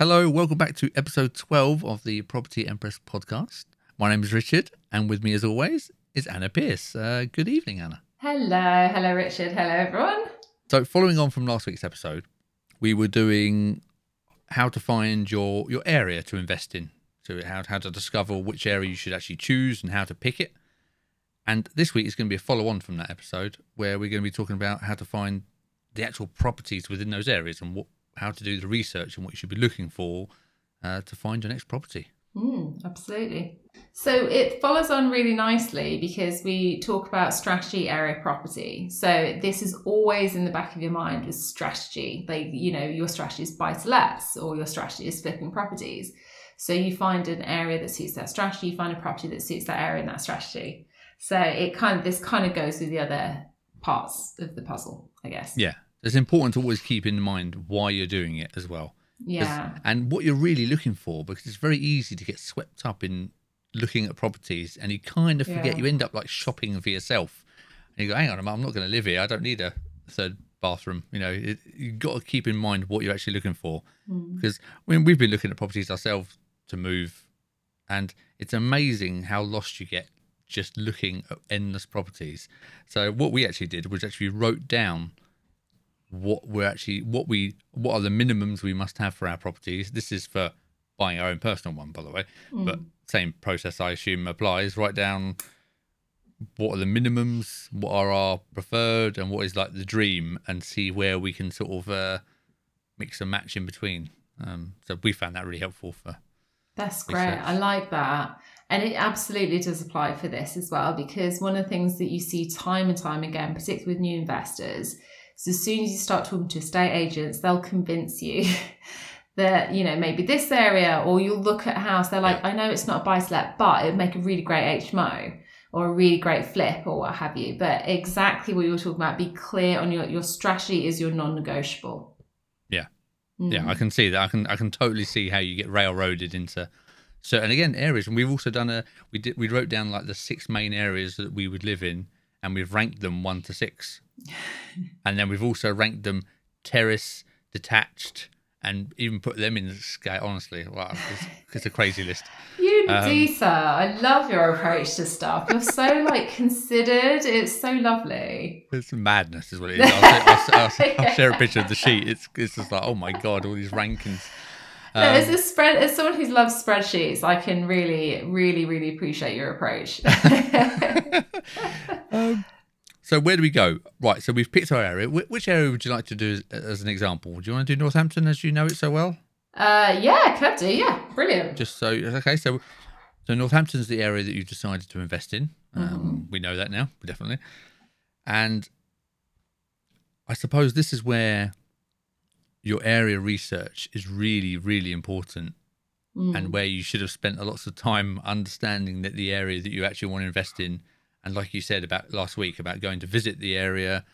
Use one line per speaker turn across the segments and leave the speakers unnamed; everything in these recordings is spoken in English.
Hello, welcome back to episode 12 of the Property Empress podcast. My name is Richard, and with me, as always, is Anna Pierce. Uh, good evening, Anna.
Hello, hello, Richard. Hello, everyone.
So, following on from last week's episode, we were doing how to find your, your area to invest in. So, how, how to discover which area you should actually choose and how to pick it. And this week is going to be a follow on from that episode where we're going to be talking about how to find the actual properties within those areas and what how to do the research and what you should be looking for uh, to find your next property.
Mm, absolutely. So it follows on really nicely because we talk about strategy area property. So this is always in the back of your mind with strategy. Like, you know, your strategy is buy to lets or your strategy is flipping properties. So you find an area that suits that strategy, you find a property that suits that area in that strategy. So it kind of this kind of goes with the other parts of the puzzle, I guess.
Yeah. It's important to always keep in mind why you're doing it as well.
Yeah.
And what you're really looking for, because it's very easy to get swept up in looking at properties and you kind of forget,
Yeah.
you end up like shopping for yourself. And you go, hang on, I'm not going to live here. I don't need a third bathroom. You know, it, you've got to keep in mind what you're actually looking for.
Mm.
Because I mean, we've been looking at properties ourselves to move, and it's amazing how lost you get just looking at endless properties. So what we actually did was actually wrote down what we're actually what we what are the minimums we must have for our properties. This is for buying our own personal one, by the way. But same process I assume applies. Write down what are the minimums, what are our preferred, and what is like the dream, and see where we can sort of uh, mix and match in between. Um, so we found that really helpful for
That's great.
research.
I like that. And it absolutely does apply for this as well, because one of the things that you see time and time again, particularly with new investors, is as soon as you start talking to estate agents, they'll convince you that, you know, maybe this area, or you'll look at a house, they're like, I know it's not a buy to let, but it would make a really great HMO or a really great flip or what have you. But exactly what you were talking about, be clear on your, your strategy is your non negotiable.
Yeah.
Mm.
yeah. I can see that. I can I can totally see how you get railroaded into certain again areas. And we've also done a we did we wrote down like the six main areas that we would live in, and we've ranked them one to six, and then we've also ranked them terrace, detached, and even put them in the scale. Honestly, wow, it's, it's a crazy list.
You
Um,
do, sir. I love your approach to stuff. You're so like considered. It's so lovely.
It's madness, is what it is. I'll, I'll, I'll, I'll share a picture of the sheet. It's it's just like oh my god, all these rankings.
No,
Um,
as a spread, as someone who loves spreadsheets, I can really, really, really appreciate your approach.
um, so where do we go? Right. So we've picked our area. Wh- which area would you like to do as, as an example? Do you want to do Northampton as you know it so well?
uh, yeah, could do. Yeah, brilliant.
Just so okay. So so Northampton's the area that you've decided to invest in. Um, We know that now, definitely. And I suppose this is where your area research is really, really important
Mm.
and where you should have spent a lots of time understanding that the area that you actually want to invest in and like you said about last week about going to visit the area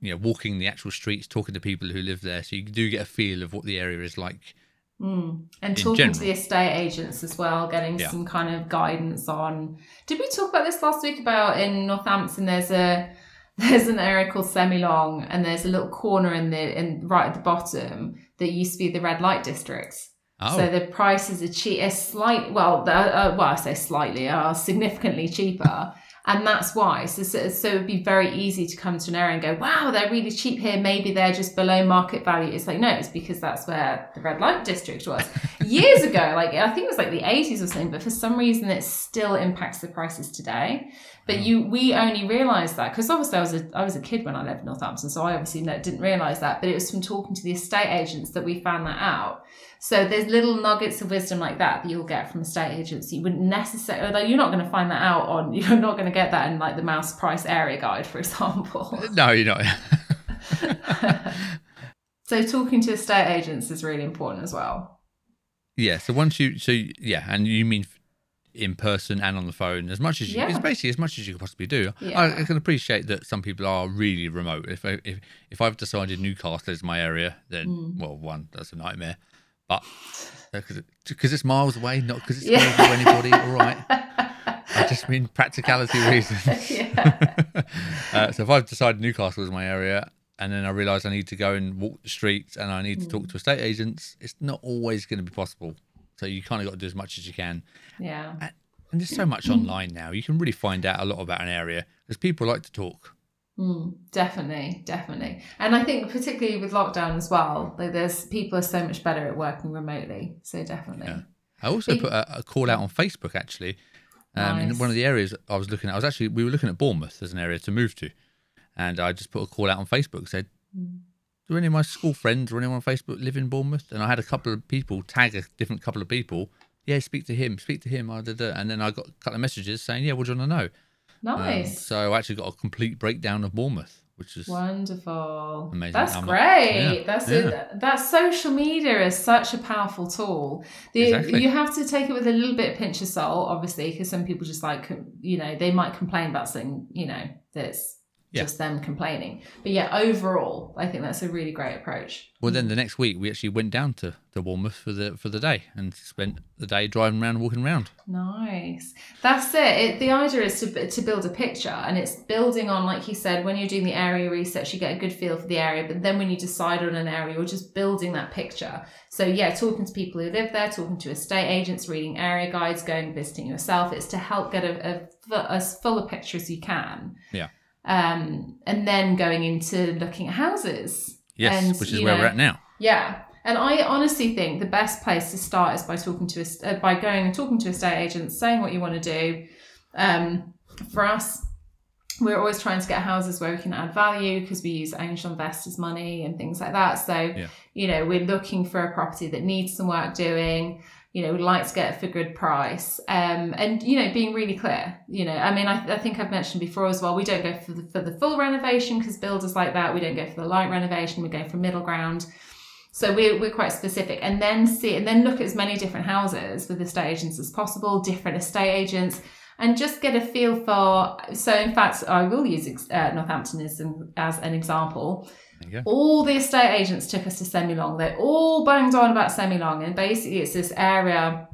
you know walking the actual streets talking to people who live there so you do get a feel of what the area is like
Mm. And talking
general.
to the estate agents as well, getting
Yeah.
some kind of guidance on. Did we talk about this last week? About in Northampton, there's a there's an area called Semilong, and there's a little corner in the in right at the bottom that used to be the red light districts.
oh
So the prices are cheap, are slight. Well, uh, well, I say slightly are significantly cheaper, and that's why. So, so, so it would be very easy to come to an area and go, "Wow, they're really cheap here. Maybe they're just below market value." It's like no, it's because that's where the red light district was years ago. Like I think it was like the eighties or something, but for some reason it still impacts the prices today. But you, we only realised that because obviously I was a, I was a kid when I lived in Northampton, so I obviously didn't realise that. But it was from talking to the estate agents that we found that out. So there's little nuggets of wisdom like that that you'll get from estate agents. You wouldn't necessarily, like, you're not going to find that out on, you're not going to get that in like the Mouseprice area guide, for example.
Uh, no you're not
so talking to estate agents is really important as well.
yeah so once you so yeah and you mean in person and on the phone as much as you
Yeah.
it's basically as much as you could possibly do
Yeah.
I, I can appreciate that some people are really remote if I, if if i've decided newcastle is my area then
Mm.
well one that's a nightmare but because it's miles away not because it's
Yeah.
to anybody all right i just mean practicality reasons uh, so if i've decided newcastle is my area and then I realise I need to go and walk the streets and I need to talk to estate agents. It's not always going to be possible. So you kind of got to do as much as you can.
Yeah.
And and there's so much online now. You can really find out a lot about an area because people like to talk.
Mm, definitely, definitely. And I think particularly with lockdown as well, like there's people are so much better at working remotely. So definitely.
Yeah. I also put a, a call out on Facebook actually. Um, In one of the areas I was looking at, I was actually we were looking at Bournemouth as an area to move to, and I just put a call out on Facebook said,
Mm.
"Do any of my school friends or anyone on Facebook live in Bournemouth?" And I had a couple of people tag a different couple of people. Yeah, speak to him. Speak to him. I did and then I got a couple of messages saying, "Yeah, what do you want to know?" Um,
Nice.
so I actually got a complete breakdown of Bournemouth, which is
Wonderful.
Amazing.
That's
I'm-
great.
yeah,
That's
yeah.
A, that social media is such a powerful tool. The,
Exactly.
You have to take it with a little bit of pinch of salt, obviously, because some people just like you know they might complain about something you know that's
Yeah.
just them complaining. But yeah, overall, I think that's a really great approach.
Well, then the next week we actually went down to, to Bournemouth for the for the day and spent the day driving around, walking around.
Nice. That's it. it. The idea is to to build a picture, and it's building on, like you said, when you're doing the area research, you get a good feel for the area. But then when you decide on an area, you're just building that picture. So yeah, talking to people who live there, talking to estate agents, reading area guides, going visiting yourself. It's to help get a, a, fu- as full a picture as you can.
Yeah.
Um, and then going into looking at houses.
Yes,
And,
which is where
know,
we're at now.
Yeah. And I honestly think the best place to start is by talking to us, uh, by going and talking to estate agents, saying what you want to do. Um, for us, we're always trying to get houses where we can add value because we use angel investors' money and things like that. So,
Yeah.
you know, we're looking for a property that needs some work doing. You know, we'd like to get for good price. Um, and you know, being really clear. You know, I mean, I, I think I've mentioned before as well. We don't go for the for the full renovation because builders like that. We don't go for the light renovation. We go for middle ground. So we're, we're quite specific and then see and then look at as many different houses with estate agents as possible, different estate agents, and just get a feel for. So in fact, I will use uh, Northampton as as an example. All the estate agents took us to Semilong. They all banged on about Semilong, and basically it's this area,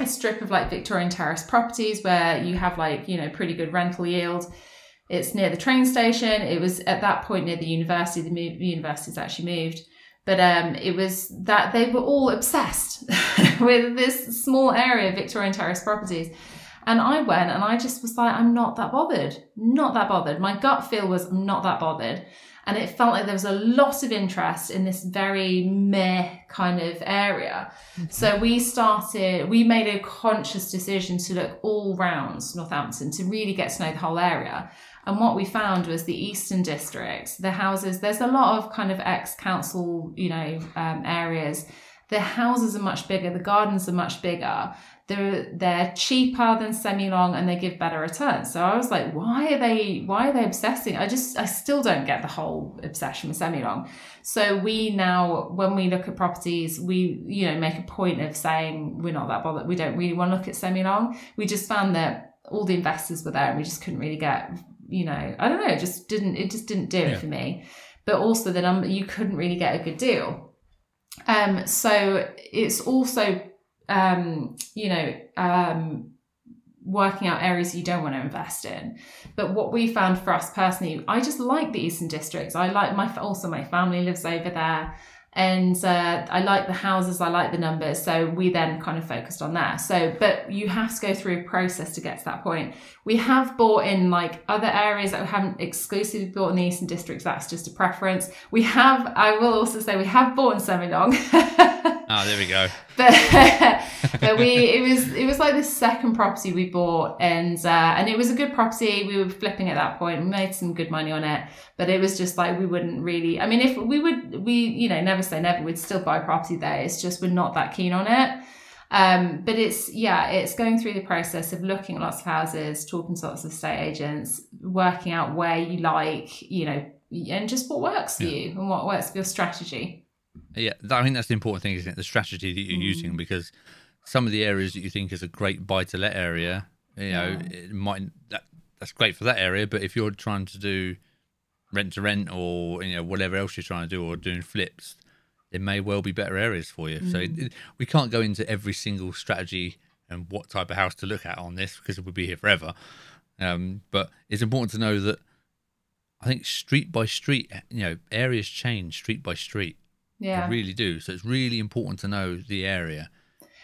a strip of like Victorian terrace properties where you have like you know pretty good rental yield. It's near the train station. It was at that point near the university. The, mo- university's actually moved, but um, it was that they were all obsessed with this small area of Victorian terrace properties. And I went and I just was like, I'm not that bothered. Not that bothered. My gut feel was I'm not that bothered. And it felt like there was a lot of interest in this very meh kind of area. So we started, we made a conscious decision to look all round Northampton to really get to know the whole area. And what we found was the Eastern District, the houses, there's a lot of kind of ex council, you know, um, areas. The houses are much bigger, the gardens are much bigger. They're they're cheaper than Semilong and they give better returns. So I was like, why are they why are they obsessing? I just I still don't get the whole obsession with Semilong. So we now when we look at properties, we you know make a point of saying we're not that bothered. We don't really want to look at Semilong. We just found that all the investors were there and we just couldn't really get you know I don't know it just didn't it just didn't do
Yeah.
it for me. But also the number you couldn't really get a good deal. Um, so it's also um, you know, um, working out areas you don't want to invest in. But what we found for us personally, I just like the Eastern Districts. I like my also my family lives over there, and uh, I like the houses. I like the numbers. So we then kind of focused on that. So, but you have to go through a process to get to that point. We have bought in like other areas that we haven't exclusively bought in the Eastern Districts. That's just a preference. We have. I will also say we have bought in Semilong.
Ah, there we go.
But but we it was it was like the second property we bought and uh, and it was a good property. We were flipping at that point. We made some good money on it but it was just like we wouldn't really i mean if we would we you know never say never we'd still buy property there. It's just we're not that keen on it. Um but it's yeah it's going through the process of looking at lots of houses talking to lots of estate agents working out where you like you know and just what works for
Yeah.
you and what works for your strategy
Yeah, I think that's the important thing, isn't it? The strategy that you're
Mm.
using because some of the areas that you think is a great buy to let area, you know,
Yeah.
it might that that's great for that area, but if you're trying to do rent to rent or you know whatever else you're trying to do or doing flips, there may well be better areas for you. So
Mm.
it, we can't go into every single strategy and what type of house to look at on this because we'll be here forever. Um, but it's important to know that I think street by street, you know, areas change street by street.
Yeah.
They really do. So it's really important to know the area.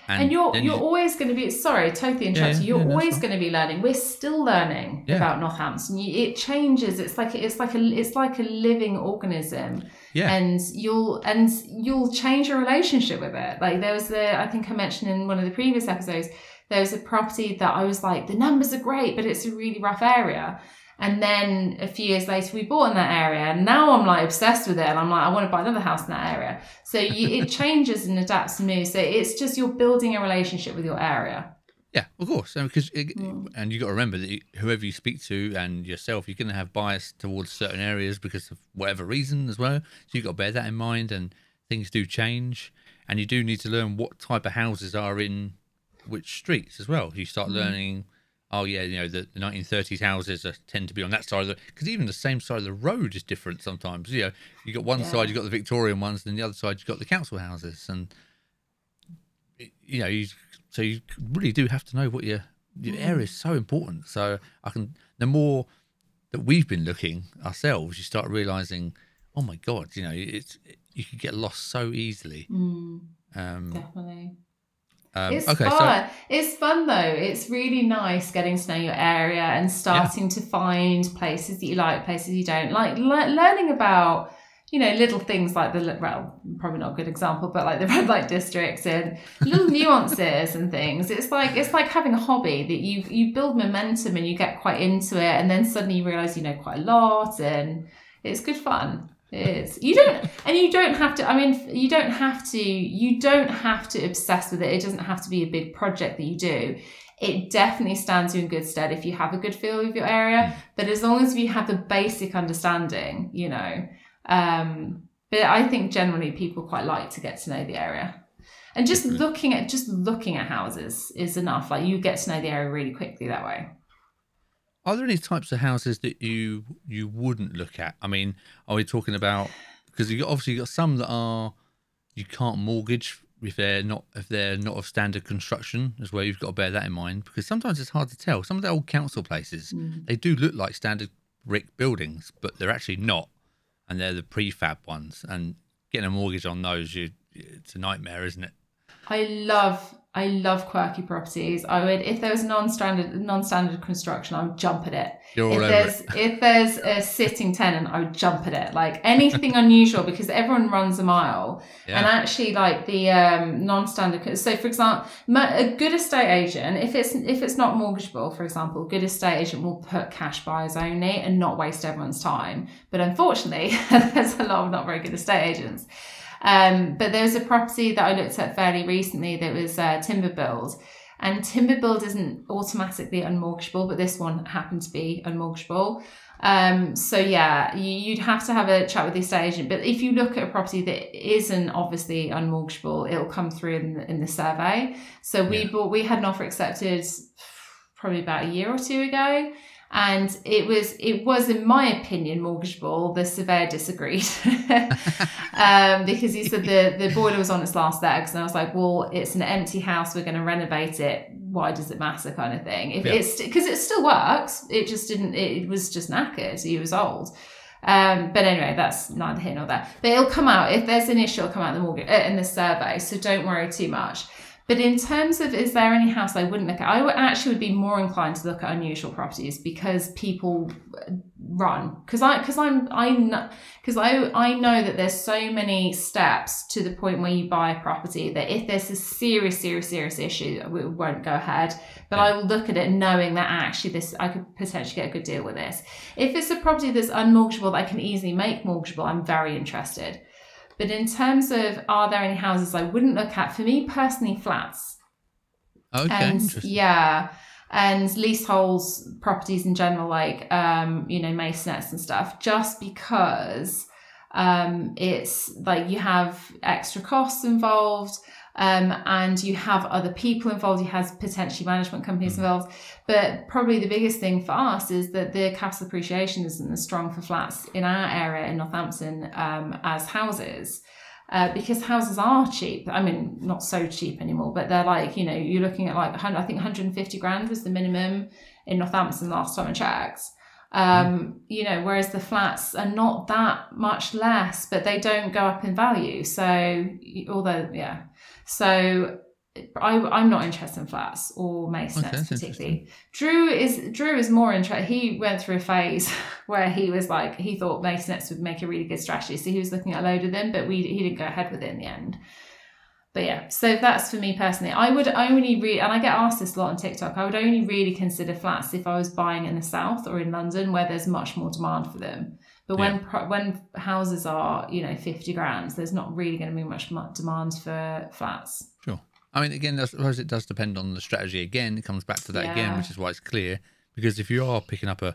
And, you're you're
you-
always going to be sorry, totally interrupt
Yeah,
you. You're
yeah,
always going to be learning. We're still learning
Yeah.
about Northampton. It changes. It's like it's like a it's like a living organism,
yeah,
and you'll and you'll change your relationship with it. Like there was the I think I mentioned in one of the previous episodes. There was a property that I was like, the numbers are great, but it's a really rough area. And then a few years later, we bought in that area, and now I'm like obsessed with it. And I'm like, I want to buy another house in that area. So you, it changes and adapts and moves. So it's just you're building a relationship with your area.
yeah, of course. And because it,
Mm.
and you got to remember that you- whoever you speak to and yourself, you're going to have bias towards certain areas because of whatever reason as well. So you've got to bear that in mind. And things do change, and you do need to learn what type of houses are in which streets as well. You start learning. Oh yeah, you know the, the 1930s houses are, tend to be on that side of the because even the same side of the road is different sometimes. You know, you got one
Yeah.
side you got the Victorian ones, and the other side you've got the council houses, and you know, you, so you really do have to know what your your area is so important. So I can the more that we've been looking ourselves, you start realizing, oh my god, you know, it's you could get lost so easily.
Mm,
Um,
definitely.
Um,
It's
okay, so
fun. It's fun though. It's really nice getting to know your area and starting to find places that you like, places you don't like. Le- learning about, you know, little things like the well, probably not a good example, but like the red light districts and little nuances and things. It's like it's like having a hobby that you you build momentum and you get quite into it, and then suddenly you realize you know quite a lot, and it's good fun. It is. You don't, and you don't have to. I mean, you don't have to. You don't have to obsess with it. It doesn't have to be a big project that you do. It definitely stands you in good stead if you have a good feel of your area. But as long as you have the basic understanding, you know. Um, but I think generally people quite like to get to know the area, and just looking at just looking at houses is enough. Like you get to know the area really quickly that way.
Are there any types of houses that you you wouldn't look at? I mean, are we talking about because you obviously you got some that are you can't mortgage if they're not if they're not of standard construction as well. You've got to bear that in mind because sometimes it's hard to tell. Some of the old council places hmm. they do look like standard brick buildings, but they're actually not, and they're the prefab ones. And getting a mortgage on those, you it's a nightmare, isn't it?
I love I love quirky properties. I would if there was non-standard non-standard construction, I would jump at it.
You're
if there's
it.
if there's a sitting tenant, I would jump at it. Like anything unusual because everyone runs a mile.
Yeah.
And actually, like the um, non-standard. So, for example, a good estate agent, if it's if it's not mortgageable, for example, a good estate agent will put cash buyers only and not waste everyone's time. But unfortunately, there's a lot of not very good estate agents. Um, but there was a property that I looked at fairly recently that was uh, timber build. And timber build isn't automatically unmortgageable, but this one happened to be unmortgageable. Um, so yeah, you, you'd have to have a chat with the estate agent. But if you look at a property that isn't obviously unmortgageable, it'll come through in the, in the survey. So we
Yeah.
bought, we had an offer accepted probably about a year or two ago. And it was, it was, in my opinion, mortgageable. The surveyor disagreed um, because he said the, the boiler was on its last legs, and I was like, "Well, it's an empty house. We're going to renovate it. Why does it matter?" Kind of thing. If
Yeah.
it's because it still works, it just didn't. It was just knackered. He was old. Um, but anyway, that's neither here nor there. But it'll come out if there's an issue. It'll come out in the mortgage uh, in the survey. So don't worry too much. But in terms of is there any house I wouldn't look at, I would actually would be more inclined to look at unusual properties because people run. Because I because I'm I know because I I know that there's so many steps to the point where you buy a property that if there's a serious serious serious issue we won't go ahead. But I will look at it knowing that actually this I could potentially get a good deal with this. If it's a property that's unmortgageable that I can easily make mortgageable I'm very interested but in terms of are there any houses I wouldn't look at? For me personally flats.
Okay,
and yeah and leaseholds properties in general like um you know maisonettes and stuff just because um it's like you have extra costs involved um and you have other people involved you have potentially management companies involved but probably the biggest thing for us is that the capital appreciation isn't as strong for flats in our area in northampton um as houses uh, because houses are cheap. I mean, not so cheap anymore, but they're like, you know, you're looking at like, I think 150 grand was the minimum in Northampton last time I checked. Um, you know, whereas the flats are not that much less, but they don't go up in value. So, although, yeah. So, I, I'm not interested in flats or maisonettes
Okay,
particularly. Drew is Drew is more interested. He went through a phase where he was like he thought maisonettes would make a really good strategy, so he was looking at a load of them, but we he didn't go ahead with it in the end. But yeah, so that's for me personally. I would only really, and I get asked this a lot on TikTok. I would only really consider flats if I was buying in the south or in London, where there's much more demand for them. But when pro when houses are you know fifty grand, there's not really going to be much demand for flats.
Sure. I mean, again, I suppose it does depend on the strategy. Again, it comes back to that again, which is why it's clear. Because if you are picking up a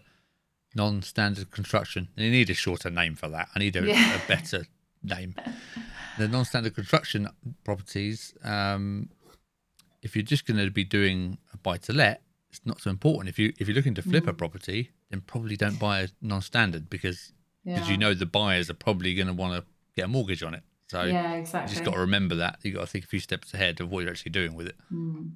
non-standard construction, and you need a shorter name for that. I need a,
Yeah.
a better name. The non-standard construction properties, um, if you're just going to be doing a buy-to-let, it's not so important. If you if you're looking to flip a
Mm.
property, then probably don't buy a non-standard because because
Yeah.
you know the buyers are probably going to want to get a mortgage on it. So
yeah, exactly.
you just got to remember that. You got to think a few steps ahead of what you're actually doing with it.
Mm.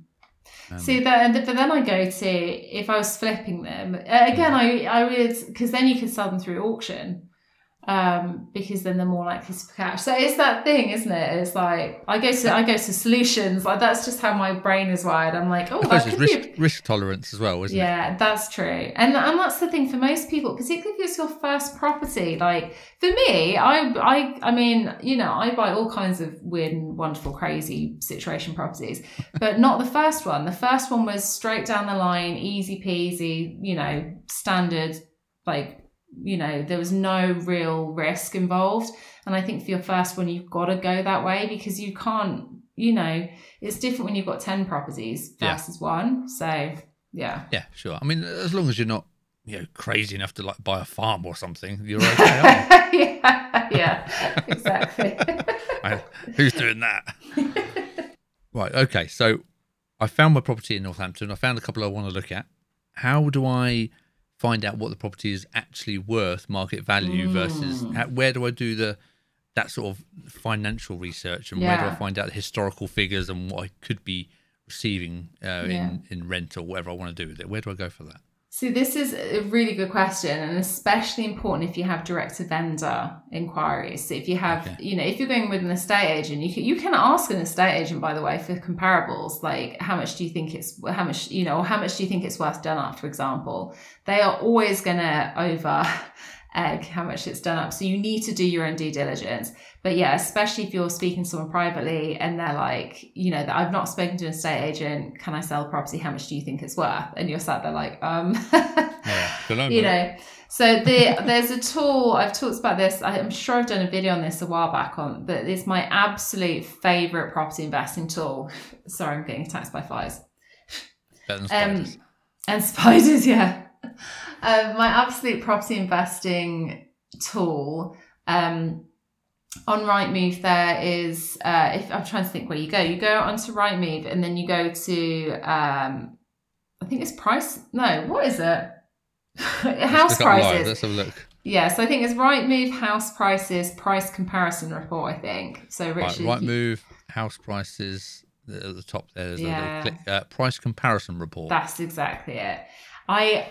Um,
See that, but then I go to if I was flipping them uh, again. I I would because then you could sell them through auction, um, because then they're more likely to cash. So it's that thing, isn't it? It's like I go to I go to solutions. Like that's just how my brain is wired. I'm like, oh,
I
that could
it's
be.
risk, risk tolerance as well, isn't it?
yeah, that's true, and and that's the thing for most people, particularly if it's your first property. Like for me, I I I mean, you know, I buy all kinds of weird and wonderful, crazy situation properties, but not the first one. The first one was straight down the line, easy peasy, you know, standard, like you know, there was no real risk involved. And I think for your first one, you've got to go that way because you can't, you know, it's different when you've got 10 properties
Yeah.
versus one. So, yeah.
Yeah, sure. I mean, as long as you're not, you know, crazy enough to like buy a farm or something, you're okay.
yeah, yeah, exactly.
Who's doing that? right. Okay. So I found my property in Northampton. I found a couple I want to look at. How do I find out what the property is actually worth, market value versus
Mm.
how, where do I do the that sort of financial research and where do I find out the historical figures and what I could be receiving uh,
Yeah.
in in rent or whatever I want to do with it? Where do I go for that?
So this is a really good question and especially important if you have direct to vendor inquiries. So if you have,
Okay.
you know, if you're going with an estate agent, you can, you can ask an estate agent, by the way, for comparables, like how much do you think it's, how much, you know, or how much do you think it's worth done up, for example. They are always going to over egg how much it's done up. So you need to do your own due diligence. But yeah, especially if you're speaking to someone privately and they're like, you know, that I've not spoken to an estate agent. Can I sell property? How much do you think it's worth? And you're sat there like, um,
Yeah,
you know. So the, there's a tool I've talked about this. I'm sure I've done a video on this a while back on, but it's my absolute favorite property investing tool. Sorry, I'm getting attacked by flies
Better than
um, and spiders yeah um, my absolute property investing tool um, on Rightmove there is uh, if I'm trying to think where you go you go onto Rightmove and then you go to um, I think it's price no what is it house prices
Let's have a look.
yeah so I think it's Rightmove house prices price comparison report I think so Richard
right
you-
move, house prices at the top there. There's a
Yeah.
little click, uh, price comparison report.
That's exactly it. I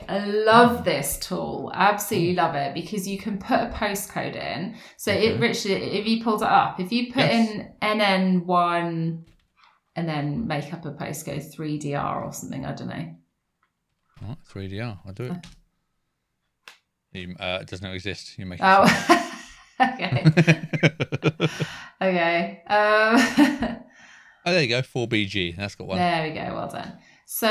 love this tool, absolutely love it because you can put a postcode in. So, it,
Okay.
Richard, if you pulled it up, if you put
Yes.
in NN1 and then make up a postcode 3DR or something, I don't know.
Right, 3DR. I'll do it. You, uh, it does not exist. You make it
Oh, okay, okay. Um,
oh, there you go. 4BG. That's got one.
There we go. Well done. So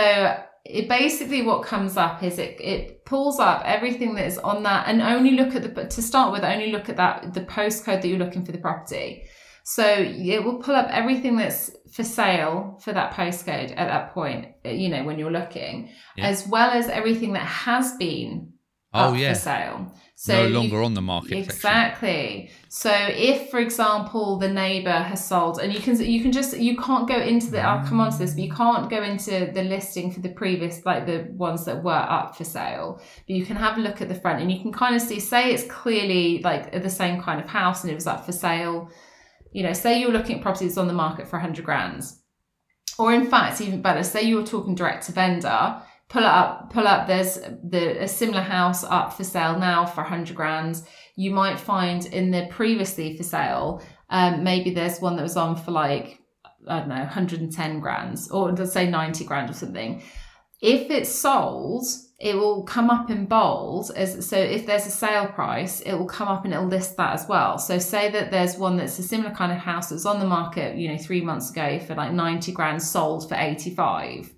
it basically what comes up is it it pulls up everything that is on that and only look at the to start with only look at that the postcode that you're looking for the property. So it will pull up everything that's for sale for that postcode at that point, you know, when you're looking,
Yeah.
as well as everything that has been
Oh, yeah.
for sale. So
no
you-
longer on the market. section.
Exactly. So if, for example, the neighbor has sold, and you can you can just you can't go into the I'll come on to this, but you can't go into the listing for the previous like the ones that were up for sale. But you can have a look at the front, and you can kind of see. Say it's clearly like the same kind of house, and it was up for sale. You know, say you're looking at properties on the market for hundred grand, or in fact, even better, say you're talking direct to vendor pull it up, pull up. There's the a similar house up for sale now for hundred grand. You might find in the previously for sale, um, maybe there's one that was on for like I don't know, 110 grand, or let's say 90 grand or something. If it's sold, it will come up in bold as so if there's a sale price it will come up and it'll list that as well so say that there's one that's a similar kind of house that's on the market you know three months ago for like 90 grand sold for 85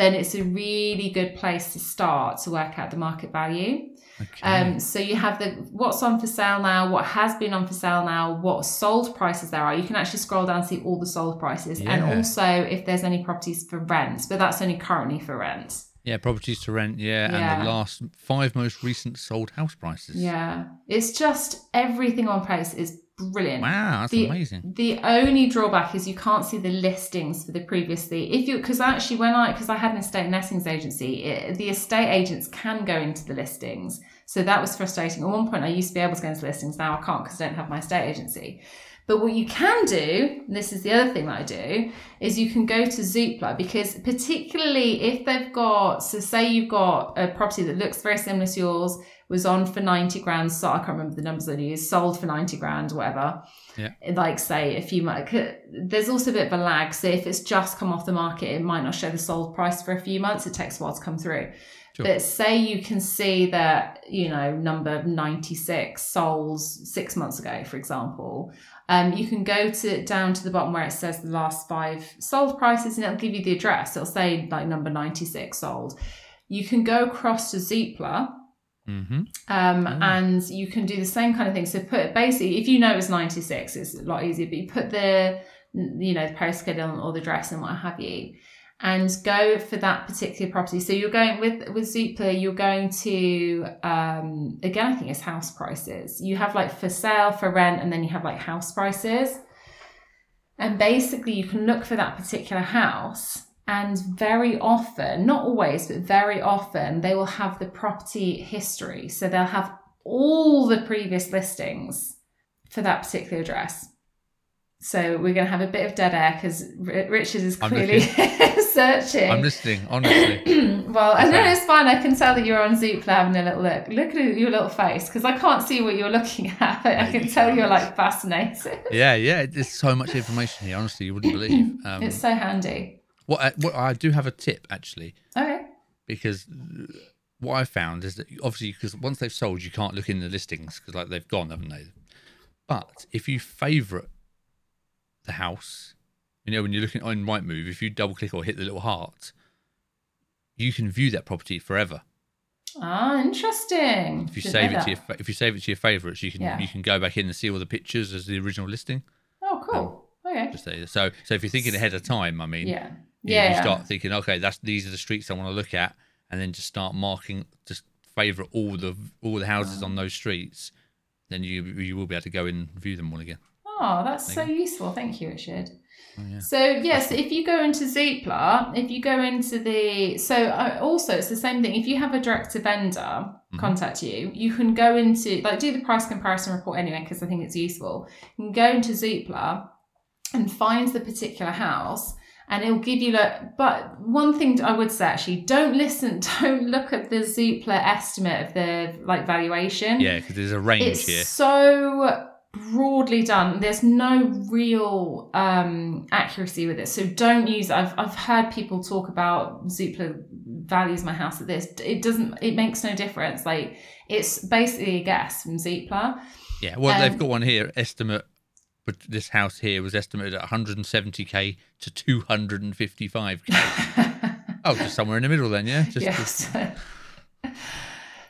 then it's a really good place to start to work out the market value
Okay.
um, so you have the what's on for sale now, what has been on for sale now, what sold prices there are. You can actually scroll down and see all the sold prices, and also if there's any properties for rent, but that's only currently for rent.
yeah, properties to rent. Yeah, and the last five most recent sold house prices.
Yeah, it's just everything on price is brilliant.
Wow, that's
the,
amazing.
The only drawback is you can't see the listings for the previously. If you, because actually, when I, because I had an estate and lettings agency, it, the estate agents can go into the listings. So that was frustrating. At one point, I used to be able to go into listings. Now I can't because I don't have my estate agency. But what you can do, and this is the other thing that I do, is you can go to Zoopla because particularly if they've got, so say you've got a property that looks very similar to yours, was on for 90 grand, so I can't remember the numbers I used, sold for 90 grand, whatever.
Yeah.
Like say a few months, there's also a bit of a lag. So if it's just come off the market, it might not show the sold price for a few months. It takes a while to come through.
Sure.
But say you can see that, you know, number 96 sold six months ago, for example, um, you can go to down to the bottom where it says the last five sold prices and it'll give you the address. It'll say like number 96 sold. You can go across to Zoopla
hmm
um,
Oh.
and you can do the same kind of thing. So put basically, if you know it's 96, it's a lot easier, but you put the, you know, the postcode on or the dress and what have you, and go for that particular property. So you're going with, with Zoopla, you're going to, um, again, I think it's house prices. You have like for sale, for rent, and then you have like house prices. And basically, you can look for that particular house. And very often, not always, but very often, they will have the property history. So they'll have all the previous listings for that particular address. So we're going to have a bit of dead air because Richard is
I'm
clearly searching.
I'm listening, honestly.
well, I know it's fine. I can tell that you're on Zoopla having a little look. Look at your little face because I can't see what you're looking at. But I can tell you're like fascinated.
yeah, yeah. There's so much information here. Honestly, you wouldn't believe. Um,
it's so handy.
What, I, what I do have a tip actually,
Okay.
because what I found is that obviously because once they've sold, you can't look in the listings because like they've gone, haven't they? But if you favourite the house, you know when you're looking on Rightmove, if you double click or hit the little heart, you can view that property forever.
Ah, interesting.
If you
Didn't
save it to your if you save it to your favourites, you can
Yeah.
you can go back in and see all the pictures as the original listing.
Oh, cool. Okay.
Just say so. So if you're thinking ahead of time, I mean,
Yeah.
You,
Yeah.
you
yeah.
start thinking, okay, that's these are the streets I want to look at, and then just start marking, just favourite all the all the houses on those streets. Then you you will be able to go and view them all again.
Oh, that's so useful. Thank you, Richard.
Oh, yeah.
So yes, if you go into Zoopla, if you go into the so uh, also it's the same thing. If you have a direct to vendor
Mhm.
contact you, you can go into like do the price comparison report anyway because I think it's useful. You can go into Zoopla and find the particular house. And it'll give you like, but one thing I would say actually, don't listen, don't look at the Zoopla estimate of the like valuation.
Yeah, because there's a range
it's
here.
so broadly done. There's no real um accuracy with it. So don't use i've i've heard people talk about zoopla values my house at this. It doesn't it makes no difference. Like it's basically a guess from zoopla.
Yeah, well, they've
um,
got one here. Estimate, but this house here was estimated at 170k to 255k. oh, just somewhere in the middle then, yeah. Just, just
yes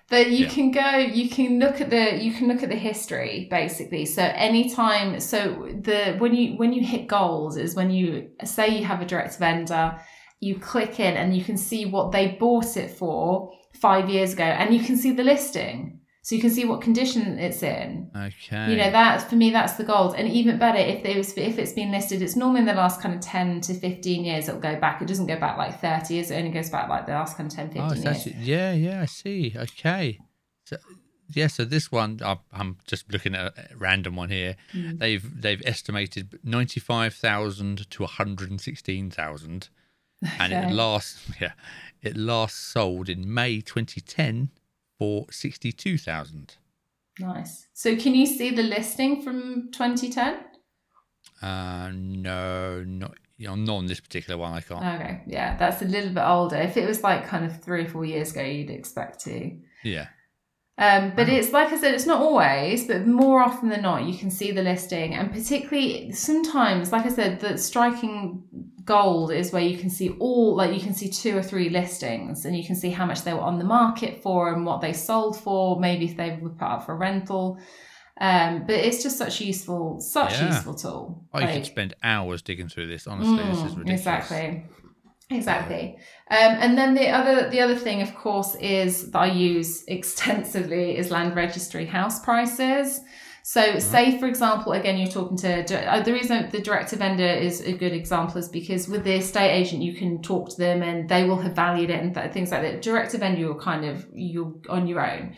but you
Yeah.
can go you can look at the you can look at the history basically so anytime so the when you when you hit goals is when you say you have a direct vendor you click in and you can see what they bought it for five years ago and you can see the listing so you can see what condition it's in
okay.
you know that for me that's the gold and even better if it was if it's been listed it's normally in the last kind of 10 to 15 years it'll go back it doesn't go back like 30 years it only goes back like the last kind of 10 15
Oh,
years
actually, yeah, yeah, I see. Okay. So, yeah, so this one, I'm just looking at a random one here.
Mm.
They've they've estimated ninety five thousand to one hundred and sixteen thousand. and it last yeah, it last sold in May 2010 for 62,000.
Nice. So can you see the listing from 2010?
Uh, no, not you know, not on this particular one. I can't.
Okay, yeah, that's a little bit older. If it was like kind of three or four years ago, you'd expect to.
yeah,
Um, but it's like I said, it's not always, but more often than not, you can see the listing, and particularly sometimes, like I said, the striking gold is where you can see all, like you can see two or three listings, and you can see how much they were on the market for and what they sold for, maybe if they were put up for rental. Um, but it's just such a useful, such
Yeah.
useful tool.
I
Like-
could spend hours digging through this. Honestly, this is
Mm,
ridiculous.
Exactly. Exactly. Um, and then the other the other thing, of course, is that I use extensively is land registry house prices. So,
Mm-hmm.
say for example, again, you're talking to uh, the reason the direct to vendor is a good example is because with the estate agent, you can talk to them and they will have valued it and th- things like that. Direct to vendor, you're kind of you're on your own.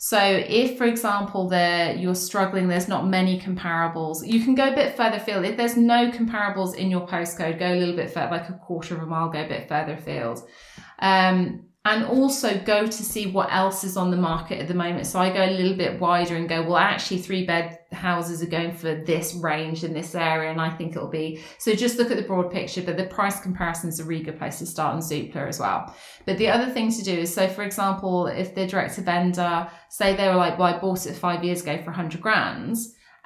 So if, for example, there you're struggling, there's not many comparables, you can go a bit further afield. If there's no comparables in your postcode, go a little bit further, like a quarter of a mile, go a bit further afield. Um, and also go to see what else is on the market at the moment. So I go a little bit wider and go, well, actually, three bed houses are going for this range in this area, and I think it'll be. So just look at the broad picture, but the price comparison is a really good place to start on Zoopla as well. But the other thing to do is, so for example, if the direct to vendor, say they were like, well, I bought it five years ago for 100 grand.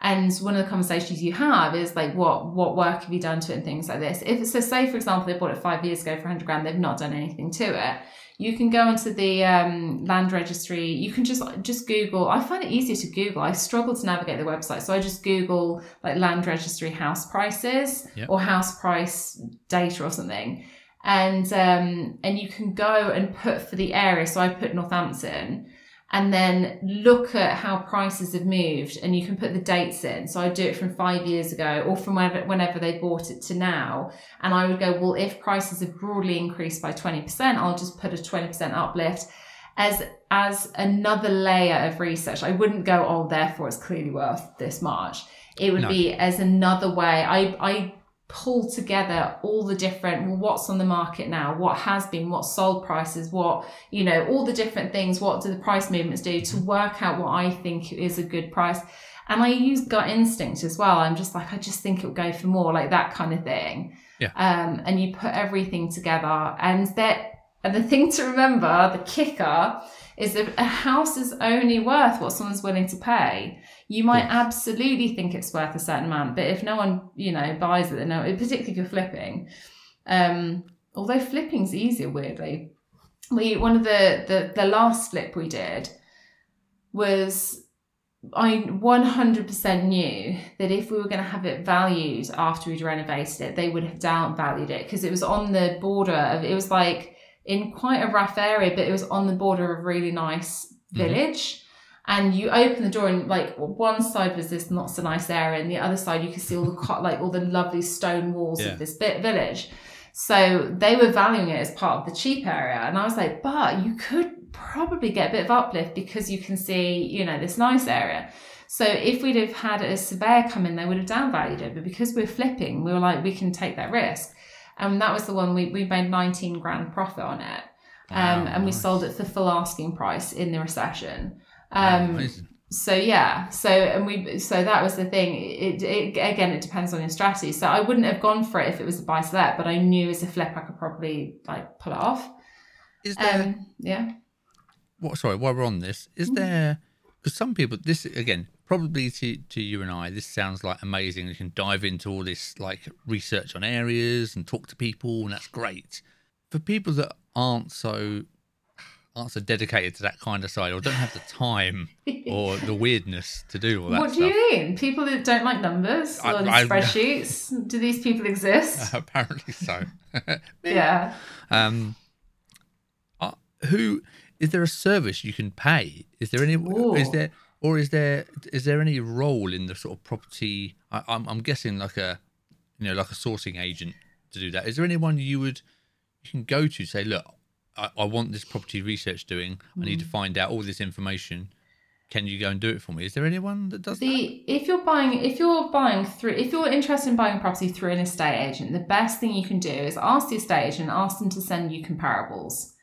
And one of the conversations you have is like, what what work have you done to it and things like this. If so, say for example, they bought it five years ago for 100 grand, they've not done anything to it. You can go onto the um, land registry. You can just just Google. I find it easier to Google. I struggle to navigate the website, so I just Google like land registry house prices
Yep.
or house price data or something, and um, and you can go and put for the area. So I put Northampton, and then look at how prices have moved, and you can put the dates in. So I do it from five years ago or from whenever, whenever they bought it to now, and I would go, well, if prices have broadly increased by twenty percent, I'll just put a twenty percent uplift as as another layer of research. I wouldn't go, oh, therefore it's clearly worth this much. It would
No.
be as another way. I I pull together all the different well, what's on the market now, what has been, what sold prices, what you know, all the different things. What do the price movements do to work out what I think is a good price? And I use gut instinct as well. I'm just like, I just think it'll go for more, like that kind of thing.
Yeah.
Um, and you put everything together, and that and the thing to remember, the kicker, is that a house is only worth what someone's willing to pay. You might
course.
absolutely think it's worth a certain amount, but if no one, you know, buys it, then no, particularly if you're flipping. Um, although flipping's easier, weirdly. We one of the the the last flip we did was I 100% knew that if we were going to have it valued after we'd renovated it, they would have downvalued it because it was on the border of, it was like in quite a rough area, but it was on the border of a really nice
Mhm.
village. And you open the door and like one side was this not so nice area, and the other side you could see all the co- like all the lovely stone walls
Yeah.
of this bit village. So they were valuing it as part of the cheap area, and I was like, but you could probably get a bit of uplift because you can see, you know, this nice area. So if we'd have had a surveyor come in, they would have downvalued it. But because we're flipping, we were like, we can take that risk. And that was the one we, we made 19 grand profit on it. Um,
Wow,
and we sold it for full asking price in the recession. Um,
amazing.
so yeah, so and we so that was the thing. It, it again, it depends on your strategy. So I wouldn't have gone for it if it was a buy to let, but I knew as a flip I could probably like pull it off.
Is there
Um, yeah.
what sorry while we're on this is
Mm.
there because some people this again probably to, to you and i this sounds like amazing you can dive into all this like research on areas and talk to people and that's great for people that aren't so aren't so dedicated to that kind of side or don't have the time or the weirdness to do all that
What do
stuff
you mean? People that don't like numbers
I-
or
I-
spreadsheets? do these people exist?
apparently so
yeah.
um uh, who is there a service you can pay is there any
Ooh.
is there or is there is there any role in the sort of property I, I'm, I'm guessing like a you know like a sourcing agent to do that is there anyone you would you can go to say look I, I want this property research doing i need to
Mm.
find out all this information can you go and do it for me? Is there anyone that does that?
If you're buying if you're buying through if you're interested in buying a property through an estate agent, the best thing you can do is ask the estate agent, ask them to send you comparables.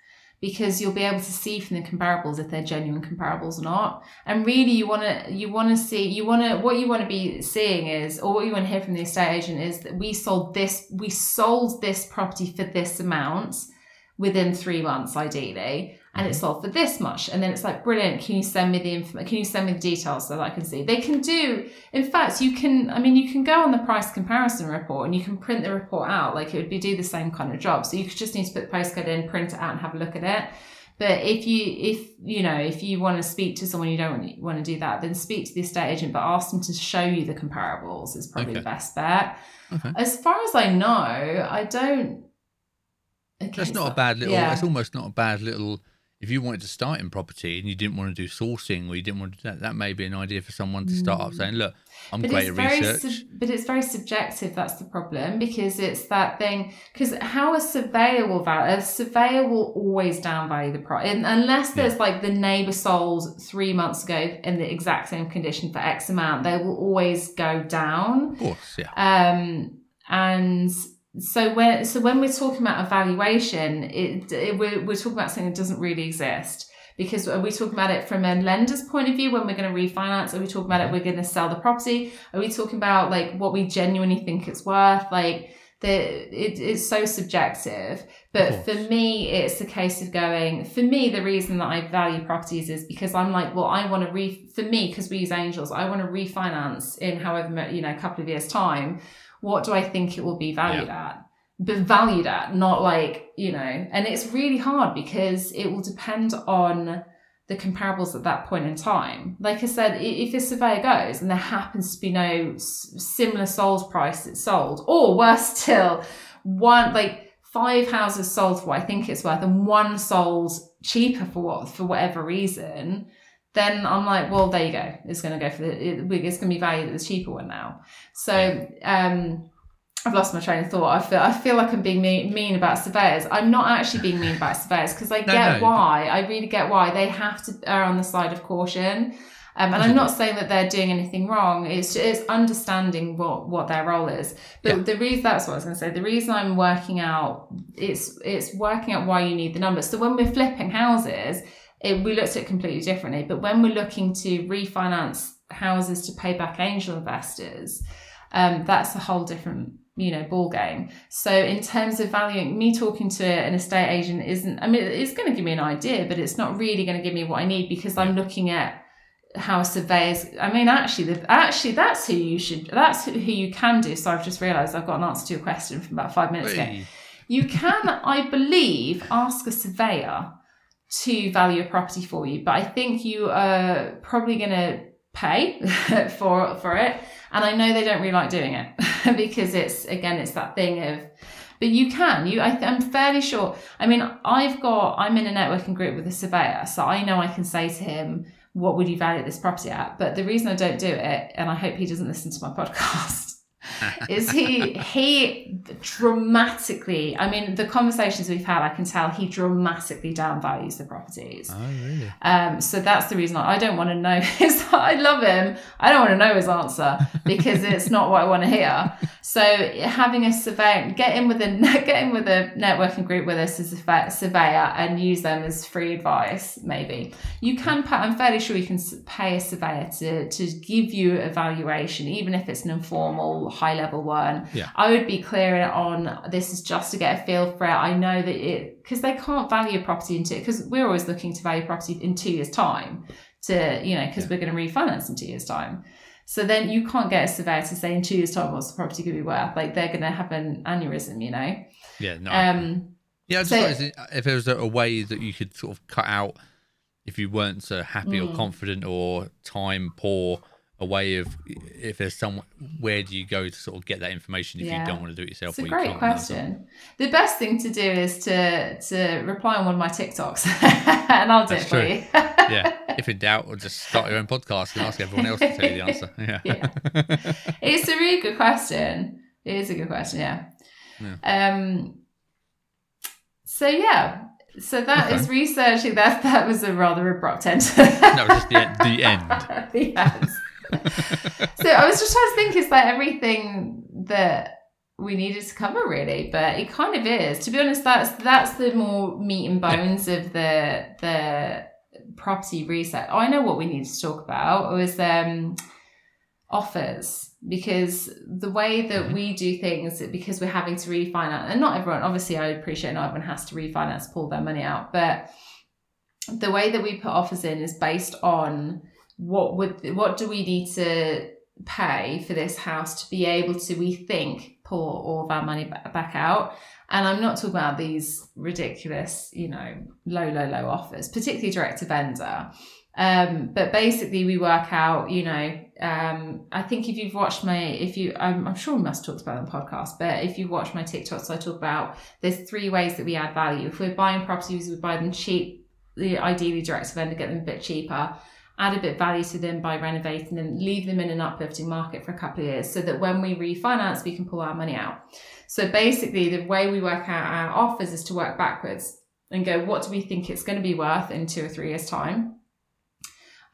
Because you'll be able to see from the comparables if they're genuine comparables or not. And really you wanna you wanna see you wanna what you wanna be seeing is or what you want to hear from the estate agent is that we sold this we sold this property for this amount within three months ideally. And it's mm-hmm. sold for this much. And then it's like brilliant can you send me the information can you send me the details so that i can see? They can do in fact you can i mean you can go on the price comparison report and you can print the report out. Like it would be do the same kind of job. So you just need to put the postcode in print it out and have a look at it. But if you if you know if you want to speak to someone you don't want, want to do that then speak to the estate agent but ask them to show you the comparables is probably
Okay.
the best bet.
Okay.
as far as i know i don't okay,
That's not
so-
a bad little.
yeah.
It's almost not a bad little. If you wanted to start in property and you didn't want to do sourcing or you didn't want to do that, that may be an idea for someone to start up saying, "Look, I'm
Mm. but
great at research."
sub- but it's very subjective that's the problem because it's that thing because how a surveyor will value a surveyor will always downvalue the price unless there's like the neighbor sold three months ago in the exact same condition for x amount they will always go down
of course, yeah.
um, and so when so when we're talking about evaluation, it, it we're, we're talking about something that doesn't really exist. Because are we talking about it from a lender's point of view when we're going to refinance? Are we talking about it we're going to sell the property? Are we talking about like what we genuinely think it's worth? Like the it, it's so subjective. But for me, it's a case of going. For me, the reason that I value properties is because I'm like, well, I want to re. For me, because we use angels, I want to refinance in however you know a couple of years time what do I think it will be valued at? But valued at, not like, you know, and it's really hard because it will depend on the comparables at that point in time. Like I said, if a surveyor goes and there happens to be no similar sold price that's sold, or worse still, one like five houses sold for what I think it's worth, and one sold cheaper for what for whatever reason, then I'm like, well, there you go. It's going to go for the. It, it's going to be valued at the cheaper one now. So um, I've lost my train of thought. I feel I feel like I'm being mean, mean about surveyors. I'm not actually being mean about surveyors because I
No,
get
no.
why. I really get why they have to err on the side of caution. Um, and I'm not saying that they're doing anything wrong. It's it's understanding what what their role is. But
Yeah.
the reason that's what I was going to say. The reason I'm working out it's it's working out why you need the numbers. So when we're flipping houses, it, we looked at it completely differently. But when we're looking to refinance houses to pay back angel investors, um, that's a whole different you know ball game. So in terms of valuing, me talking to an estate agent isn't. I mean, it's going to give me an idea, but it's not really going to give me what I need because I'm looking at how surveyors. I mean, actually, the, actually, that's who you should. That's who you can do. So I've just realised I've got an answer to your question from about five minutes ago. You can, I believe, ask a surveyor to value a property for you, but I think you are probably going to pay for for it. And I know they don't really like doing it because it's again, it's that thing of. But you can. You, I, I'm fairly sure. I mean, I've got. I'm in a networking group with a surveyor, so I know I can say to him, "What would you value this property at?" But the reason I don't do it, and I hope he doesn't listen to my podcast, is he he dramatically i mean the conversations we've had i can tell he dramatically downvalues the properties.
Oh, really?
um so that's the reason i, I don't want to know his i love him. I don't want to know his answer because it's not what i want to hear. So having a surveyor get in with a get in with a networking group with us as a surveyor and use them as free advice maybe. You can pay i'm fairly sure you can pay a surveyor to to give you a valuation even if it's an informal high level one
Yeah.
i would be clear on this is just to get a feel for it i know that it because they can't value a property into it, because we're always looking to value property in two years time to you know because
Yeah.
we're going to refinance in two years time so then you can't get a surveyor to say in two years time what's the property going to be worth like they're going to have an aneurysm you know
Yeah, no.
um
yeah, I just
so-
if there was a, way that you could sort of cut out if you weren't so happy or
Mm.
confident or time poor, a way of if there's some where do you go to sort of get that information if
Yeah.
you don't want to do it yourself?
It's a great question. The best thing to do is to to reply on one of my TikToks, and I'll do
That's
it for you.
yeah. If in doubt, or just start your own podcast and ask everyone else to tell you the answer. Yeah.
Yeah. it's a really good question. It is a good question. Yeah. Um. So yeah, So that is
Okay.
researching. That that was a rather abrupt end.
No, just the end. The end.
the end. so I was just trying to think, is that everything that we needed to cover really? But it kind of is. To be honest, that's that's the more meat and bones of the the property research. Oh, I know what we need to talk about was um offers because the way that
Mhm.
we do things because we're having to refinance and not everyone obviously I appreciate not everyone has to refinance pull their money out but the way that we put offers in is based on what would what do we need to pay for this house to be able to we think pull all of our money back out? And i'm not talking about these ridiculous you know low low low offers particularly direct to vendor. Um, but basically we work out you know um, i think if you've watched my if you I'm, I'm sure we must talked about the podcast but if you've watched my tiktoks i talk about there's three ways that we add value. If we're buying properties we buy them cheap the ideally direct to vendor, get them a bit cheaper, add a bit of value to them by renovating them, leave them in an uplifting market for a couple of years so that when we refinance, we can pull our money out. So basically, the way we work out our offers is to work backwards and go, what do we think it's going to be worth in two or three years' time?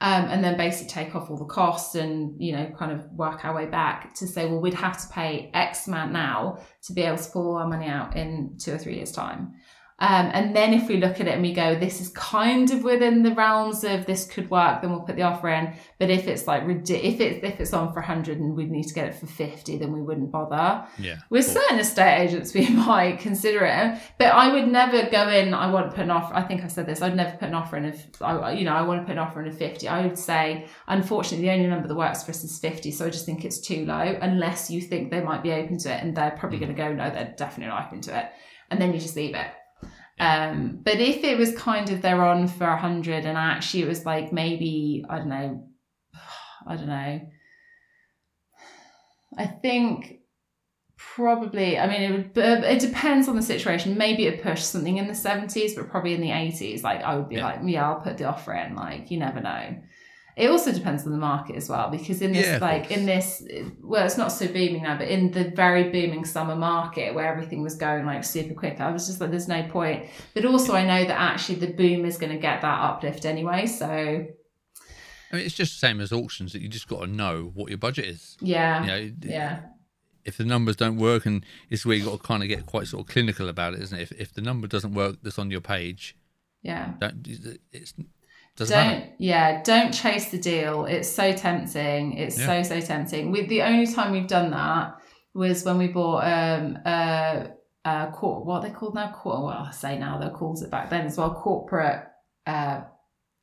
Um, and then basically take off all the costs and you know kind of work our way back to say well we'd have to pay x amount now to be able to pull our money out in two or three years time um, and then if we look at it and we go, this is kind of within the realms of this could work, then we'll put the offer in. But if it's like if it's if it's on for 100 and we need to get it for 50, then we wouldn't bother.
Yeah.
With
Cool.
certain estate agents, we might consider it, but I would never go in. I want to put an offer. I think I've said this. I'd never put an offer in if I, you know, I want to put an offer in of 50. I would say, unfortunately, the only number that works for us is 50. So I just think it's too low, unless you think they might be open to it, and they're probably
Mm.
going to go, no, they're definitely not open to it, and then you just leave it. Um, but if it was kind of they're on for a hundred and actually it was like maybe I don't know, I don't know. I think probably. I mean, it would. It depends on the situation. Maybe it push something in the seventies, but probably in the eighties. Like I would be
Yeah.
like, yeah, I'll put the offer in. Like you never know. It also depends on the market as well, because in this,
Yeah,
like in this, well, it's not so booming now, but in the very booming summer market where everything was going like super quick, I was just like, there's no point. But also, I know that actually the boom is going to get that uplift anyway. So
I mean, it's just the same as auctions that you just got to know what your budget is.
yeah,
You know,
yeah,
if the numbers don't work, and it's where you got to kind of get quite sort of clinical about it, isn't it? If, if the number doesn't work that's on your page,
yeah.
don't it's doesn't
don't
matter.
yeah don't chase the deal. It's so tempting. It's
Yeah.
so so tempting. With the only time we've done that was when we bought um uh uh court what are they called now? Court well I say now they're called it back then as well corporate uh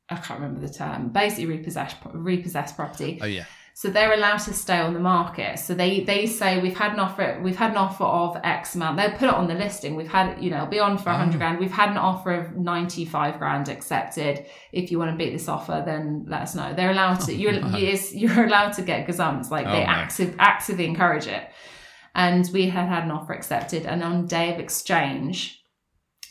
I can't remember the term. Basically repossessed repossessed property.
Oh yeah,
so they're allowed to stay on the market. So they they say we've had an offer we've had an offer of X amount. They'll put it on the listing. We've had you know it'll be on for a hundred
Oh.
grand. We've had an offer of ninety five grand accepted. If you want to beat this offer, then let us know. They're allowed to. You're you're allowed to get gazumps. Like they
Oh, no.
active actively encourage it. And we had had an offer accepted, and on day of exchange.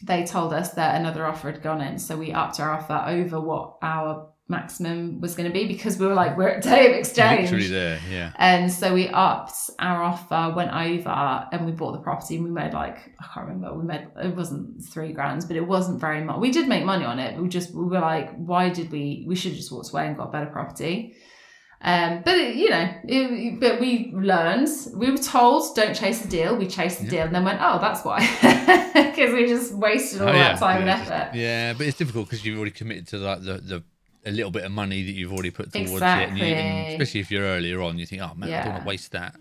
They told us that another offer had gone in, so we upped our offer over what our maximum was going to be because we were like, we're at day of exchange.
literally there. Yeah,
And so we upped our offer, went over, and we bought the property. And we made like I can't remember. We made it wasn't three grand, but it wasn't very much. We did make money on it. We just we were like, why did we? We should have just walked away and got a better property. Um, but it, you know, it, but we learned. We were told don't chase the deal. We chased the
Yeah.
deal, and then went, oh, that's why, because we just wasted all
Oh,
that
yeah,
time
yeah,
and effort.
yeah. But it's difficult because you've already committed to like the the a little bit of money that you've already put towards it, and, you, and especially if you're earlier on, you think, oh man, I don't want to waste that.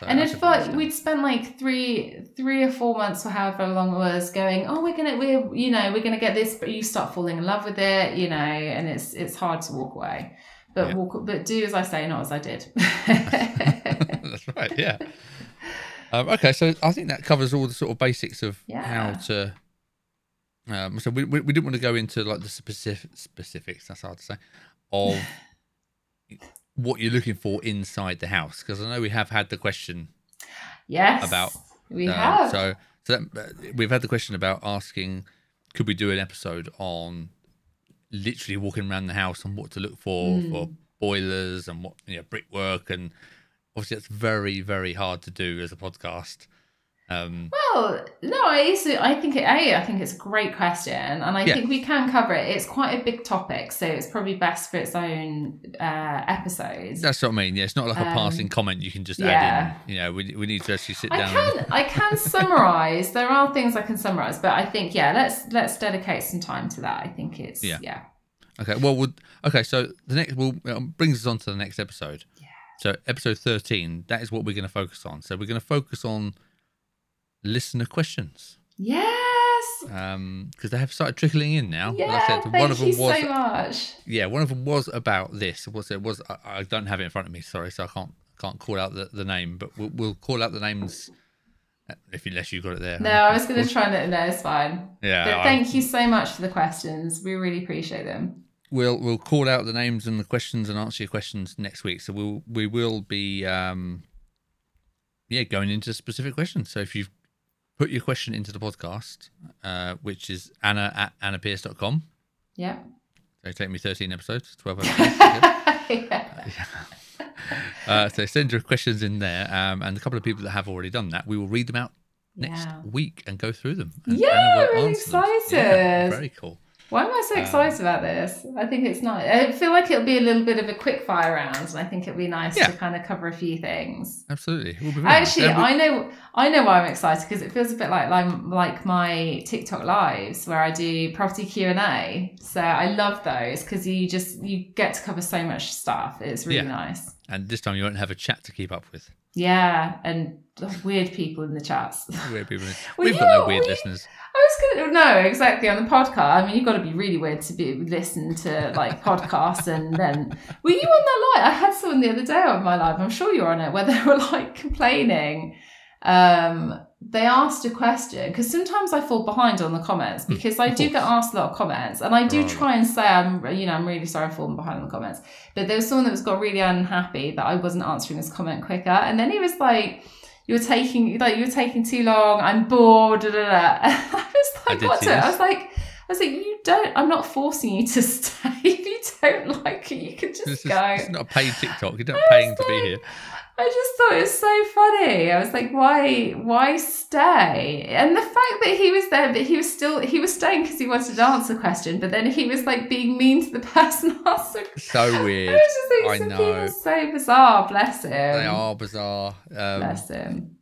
So
and
I
it
can
felt
understand.
we'd spent like three three or four months or however long it was going oh we're gonna we're you know we're gonna get this but you start falling in love with it you know and it's it's hard to walk away but
Yeah.
walk but do as i say not as i did
That's right. Yeah. Um, okay, so I think that covers all the sort of basics of
Yeah.
how to. Um, so we, we we didn't want to go into like the specific specifics. That's hard to say of what you're looking for inside the house because I know we have had the question.
yes
About,
we
um,
have
So so that, uh, we've had the question about asking, could we do an episode on literally walking around the house and what to look for
Hmm.
for boilers and what you know brickwork and obviously that's very very hard to do as a podcast Um,
Well, no, I I think it, a I think it's a great question, and I
Yeah.
think we can cover it. It's quite a big topic, so it's probably best for its own uh, episodes.
that's what I mean. Yeah, it's not like a
Um,
passing comment you can just
yeah.
add in. You know, we, we need to actually sit
I
down.
can I can summarize. there are things I can summarize, but I think yeah, let's let's dedicate some time to that. I think it's
Yeah.
yeah.
Okay, well, would okay. So the next will um, brings us on to the next episode.
Yeah.
So episode thirteen, that is what we're going to focus on. So we're going to focus on listener questions
Yes.
because they have started trickling in now.
Yeah,
Like I said,
thank
one of
you
them was
so much.
yeah, one of them was about this. Was it was I, I don't have it in front of me. Sorry, so I can't can't call out the, the name, but we'll, we'll call out the names uh, if unless you got it there.
No, I was going to try and no, it's fine.
Yeah,
But
I-
thank you so much for the questions. We really appreciate them.
we'll we'll call out the names and the questions and answer your questions next week. So we'll we will be um yeah going into specific questions. So if you've put your question into the podcast, uh, which is Anna at annapearce.com.
Yeah.
So take me thirteen episodes, twelve episodes. yeah.
yeah.
uh, so send your questions in there, um, and a couple of people that have already done that, we will read them out next
Yeah.
week and go through them. And
Yeah, really
them. Yeah,
excited.
very cool.
Why am I so um, excited about this? I think it's nice. I feel like it'll be a little bit of a quick fire round, and I think it'll be nice
Yeah.
to kind of cover a few things.
Absolutely. We'll be very nice.
Actually, I know I know why I'm excited because it feels a bit like like, like my TikTok lives where I do property Q and A. So I love those because you just you get to cover so much stuff. It's really
Yeah.
nice.
and this time you won't have a chat to keep up with.
Yeah, and weird people in the chats.
Weird people.
Well,
We've got no weird listeners.
I was gonna no exactly on the podcast. I mean, you've got to be really weird to be listen to like podcasts and then were you on that live? I had someone the other day on my live. I'm sure you were on it where they were like complaining. Um, they asked a question because sometimes I fall behind on the comments mm, because I do get asked a lot of comments and I do
Right.
try and say I'm you know I'm really sorry I'm falling behind on the comments. But there was someone that was got really unhappy that I wasn't answering this comment quicker, and then he was like you're taking like you're taking too long. I'm bored. Da, da, da. I was like,
did
what? to- I was like, I was like, you don't. I'm not forcing you to stay. If you don't like it, you can just
is,
go.
is not a paid TikTok. You're not paying
was
to be here.
I just thought it was so funny. I was like, why, why stay? And the fact that he was there, but he was still he was staying because he wanted to answer the question, but then he was like being mean to the person answering.
So
I
weird.
was just like,
I know.
so bizarre. Bless him.
They are bizarre. Um,
Bless him.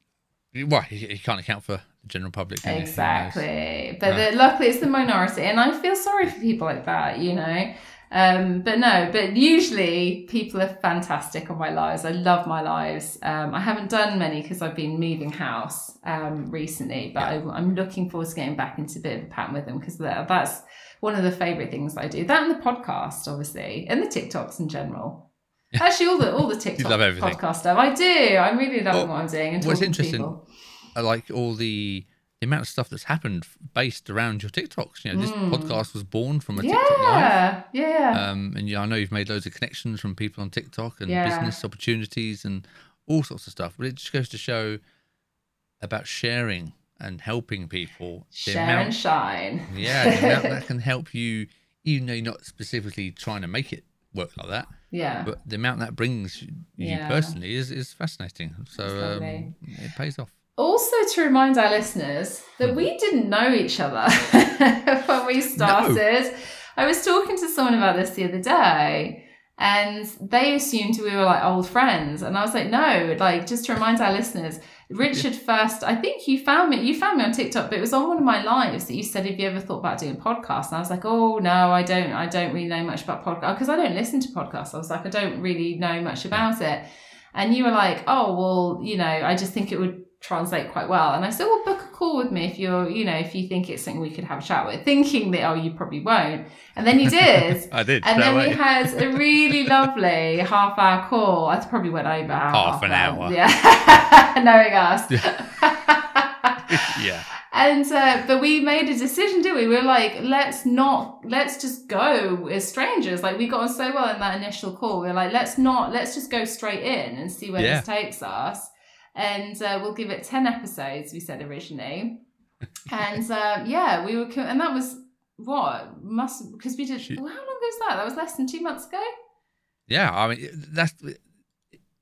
well, you, you can't account for the general public. can you? Who knows?
Exactly. But the, luckily, it's the minority. And I feel sorry for people like that, you know. Um, but no, but usually people are fantastic on my lives. I love my lives. Um, I haven't done many because I've been moving house um, recently, but I, I'm looking forward to getting back into a bit of a pattern with them because that, that's one of the favourite things I do. That and the podcast, obviously, and the TikToks in general. Actually, all the all the TikTok
love everything.
podcast stuff. I do. I'm really loving
Well,
what I'm doing and
what's interesting-
people.
I like all the the amount of stuff that's happened based around your TikToks. You know, this
Mm.
podcast was born from a TikTok live.
Yeah, yeah, yeah.
Um, and yeah, I know you've made loads of connections from people on TikTok and
Yeah.
business opportunities and all sorts of stuff. But it just goes to show about sharing and helping people.
Share
amount-
and shine.
yeah, the amount that can help you, even though you're not specifically trying to make it work like that,
Yeah.
but the amount that brings you
Yeah.
personally is, is fascinating. So um, it pays off.
Also, to remind our listeners that we hmm. didn't know each other when we started. I was talking to someone about this the other day, and they assumed we were like old friends, and I was like, no, like just to remind our listeners. Richard first, I think you found me. You found me on TikTok, but it was on one of my lives that you said, "Have you ever thought about doing a podcast?" And I was like, "Oh no, I don't. I don't really know much about podcast because I don't listen to podcasts." I was like, "I don't really know much about it." And you were like, "Oh well, you know, I just think it would translate quite well." And I said, "Well, book a call with me if you're, you know, if you think it's something we could have a chat with." Thinking that, oh, you probably won't, and then you did.
I did.
And then we
away.
had a really lovely half hour call. That's probably what I probably went over half,
an hour.
Yeah, knowing us.
yeah.
And uh, but we made a decision, did we? We were like, let's not, let's just go as strangers. Like we got on so well in that initial call. We are like, let's not, let's just go straight in and see where
Yeah.
this takes us. And uh, we'll give it ten episodes. We said originally, and uh, yeah, we were, co- and that was what must because we did.
Shoot.
Well, how long ago was that? That was less than two months ago.
Yeah, I mean that's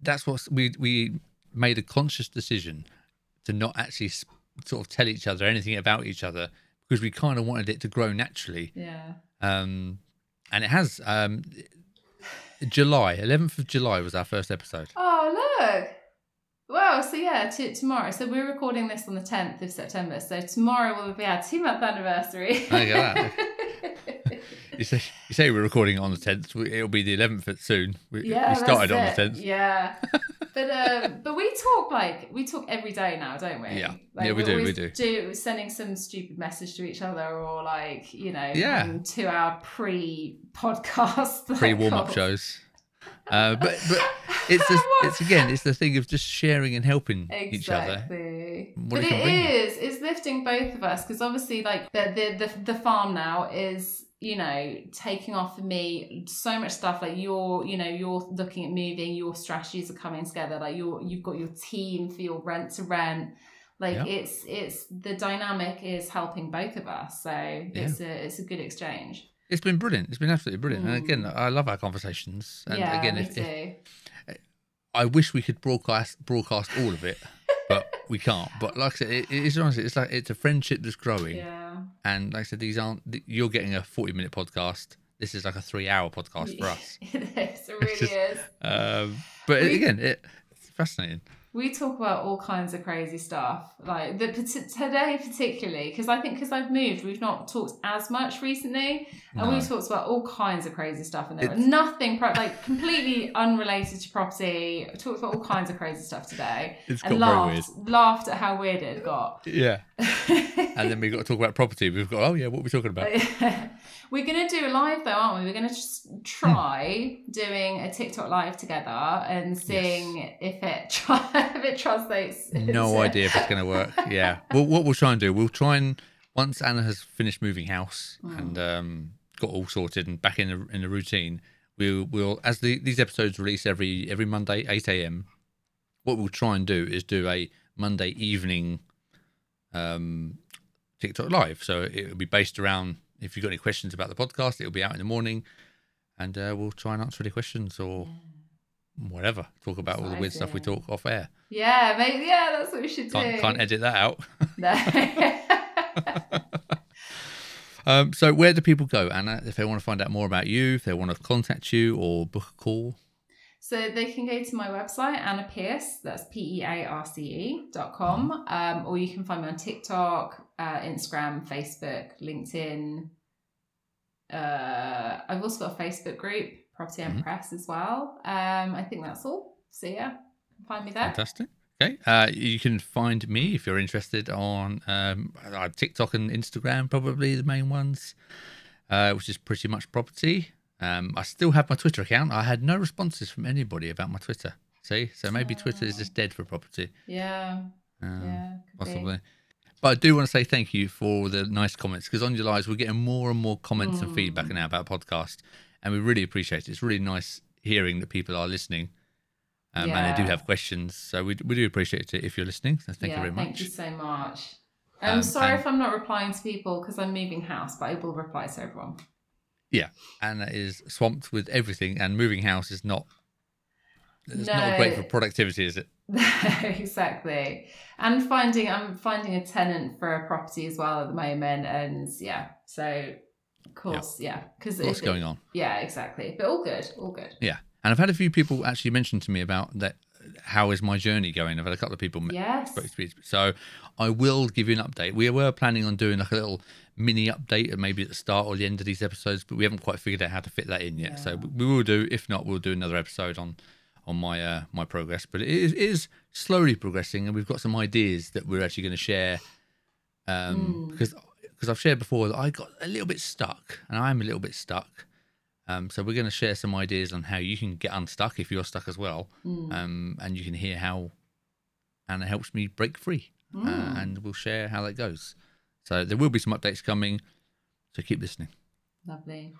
that's what we we made a conscious decision to not actually sort of tell each other anything about each other because we kind of wanted it to grow naturally.
Yeah.
Um, and it has. Um, July, 11th of July was our first episode.
Oh, look. Well, so yeah, t- tomorrow. So we're recording this on the 10th of September. So tomorrow will be our two month anniversary.
There you go. You say, you say we're recording it on the 10th. It'll be the 11th soon. We,
yeah,
we started on the 10th.
Yeah. But um, but we talk like we talk every day now, don't we?
Yeah.
Like,
Yeah, we do, we do.
Do sending some stupid message to each other, or like you know,
Yeah.
two hour pre podcast
Pre warm up shows. Uh, but but it's just, it's again it's the thing of just sharing and helping each other.
Exactly.
what
But
it
it
you.
it's lifting both of us because obviously, like the, the the the farm now is you know taking off for me so much stuff. Like you're you know you're looking at moving, your strategies are coming together. Like you're you've got your team for your rent to rent. Like
Yeah.
it's it's the dynamic is helping both of us. So it's a it's a good exchange.
It's been brilliant. It's been absolutely brilliant. And again,
Mm.
I love our conversations. And
yeah,
again, if, if I wish we could broadcast broadcast all of it, but we can't. But like I said, it, it's honestly it's like it's a friendship that's growing.
yeah.
And like I said, these aren't you're getting a forty minute podcast. This is like a three hour podcast for us.
it is. It really
just-
is.
Um, but
We-
again, it, it's fascinating.
We talk about all kinds of crazy stuff like the today particularly because i think because i've moved we've not talked as much recently and
No.
we talked about all kinds of crazy stuff and there
It's-
nothing like completely unrelated to property we talked about all kinds of crazy stuff today
It's
and
got very weird.
laughed laughed at how weird it got
Yeah. And then we've got to talk about property. We've got oh yeah, what are we talking about?
We're gonna do a live though, aren't we? We're gonna just try doing a TikTok live together and seeing if it try- if it translates.
No idea if it's going to work. Yeah. Well, what we'll try and do, we'll try and once Anna has finished moving house
Mm.
and um, got all sorted and back in the in the routine, we'll we'll as the these episodes release every every Monday eight a.m. What we'll try and do is do a Monday evening um, TikTok live. So it'll be based around if you've got any questions about the podcast, it'll be out in the morning, and uh, we'll try and answer any questions or whatever. Talk about all the weird stuff we talk off air.
Yeah, maybe. Yeah, that's what we should do.
Can't, can't edit that out.
No.
Um, so where do people go, Anna, if they want to find out more about you, if they want to contact you or book a call?
So they can go to my website, Anna Pearce, that's P E A R C E dot com, um, or you can find me on TikTok, uh, Instagram, Facebook, LinkedIn. Uh, I've also got a Facebook group, Property and
Mhm.
Press, as well. Um, I think that's all. So yeah, find me there.
Fantastic. Okay. Uh, you can find me if you're interested on um, uh, TikTok and Instagram, probably the main ones, uh, which is pretty much property. Um, I still have my Twitter account. I had no responses from anybody about my Twitter. See, so maybe Twitter is just dead for property.
Yeah,
Um,
yeah, be.
possibly. But I do want to say thank you for the nice comments because on your lives we're getting more and more comments and feedback
Mm.
now about podcast, and we really appreciate it. It's really nice hearing that people are listening, um, and they do have questions. So we we do appreciate it if you're listening. So thank
yeah,
you very much.
Thank you so much. I'm
Um,
sorry
and-
if I'm not replying to people because I'm moving house, but I will reply to everyone.
Anna is swamped with everything, and moving house is not. It's not great for productivity, is it?
exactly. And finding I'm finding a tenant for a property as well at the moment, and yeah, so of course, yeah, because
What's going on?
Yeah, exactly. But all good, all good.
Yeah, and I've had a few people actually mention to me about that. How is my journey going? I've had a couple of people
Yes.
So I will give you an update. We were planning on doing like a little mini update, maybe at the start or the end of these episodes, but we haven't quite figured out how to fit that in yet. So we will do. If not, we'll do another episode on on my uh, my progress. But it is, it is slowly progressing, and we've got some ideas that we're actually going to share. Um,
Mm.
because because I've shared before that I got a little bit stuck, and I'm a little bit stuck. Um, so we're going to share some ideas on how you can get unstuck if you're stuck as well,
Mm.
um, and you can hear how Anna helps me break free, uh,
Mm.
and we'll share how that goes. So there will be some updates coming, so keep listening.
Lovely.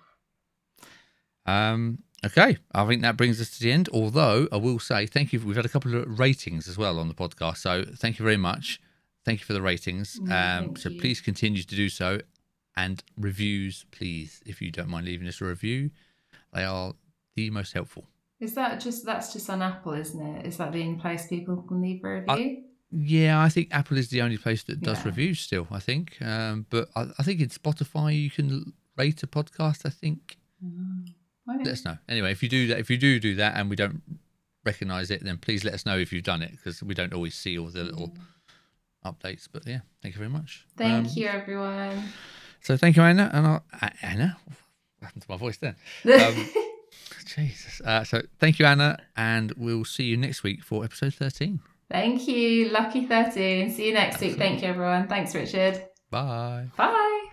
Um, okay, I think that brings us to the end. Although I will say thank you. We've had a couple of ratings as well on the podcast, so thank you very much. Thank you for the ratings.
Mm,
um, so
you.
please continue to do so, and reviews, please, if you don't mind leaving us a review. They are the most helpful.
Is that just that's just on Apple, isn't it? Is that the only place people can leave a
I-
review?
Yeah, I think Apple is the only place that does
Yeah.
reviews still. I think, um, but I, I think in Spotify you can rate a podcast. I think.
Don't-
Let us know. Anyway, if you do that, if you do do that, and we don't recognise it, then please let us know if you've done it because we don't always see all the little updates. But yeah, thank you very much.
Thank
Um,
you, everyone.
So thank you, Anna. And I'll, uh, Anna, what happened to my voice then? Um, Jesus. Uh, so thank you, Anna, and we'll see you next week for episode thirteen.
Thank you. Lucky 13. See you next week. Thank you, everyone. Thanks, Richard.
Bye.
Bye.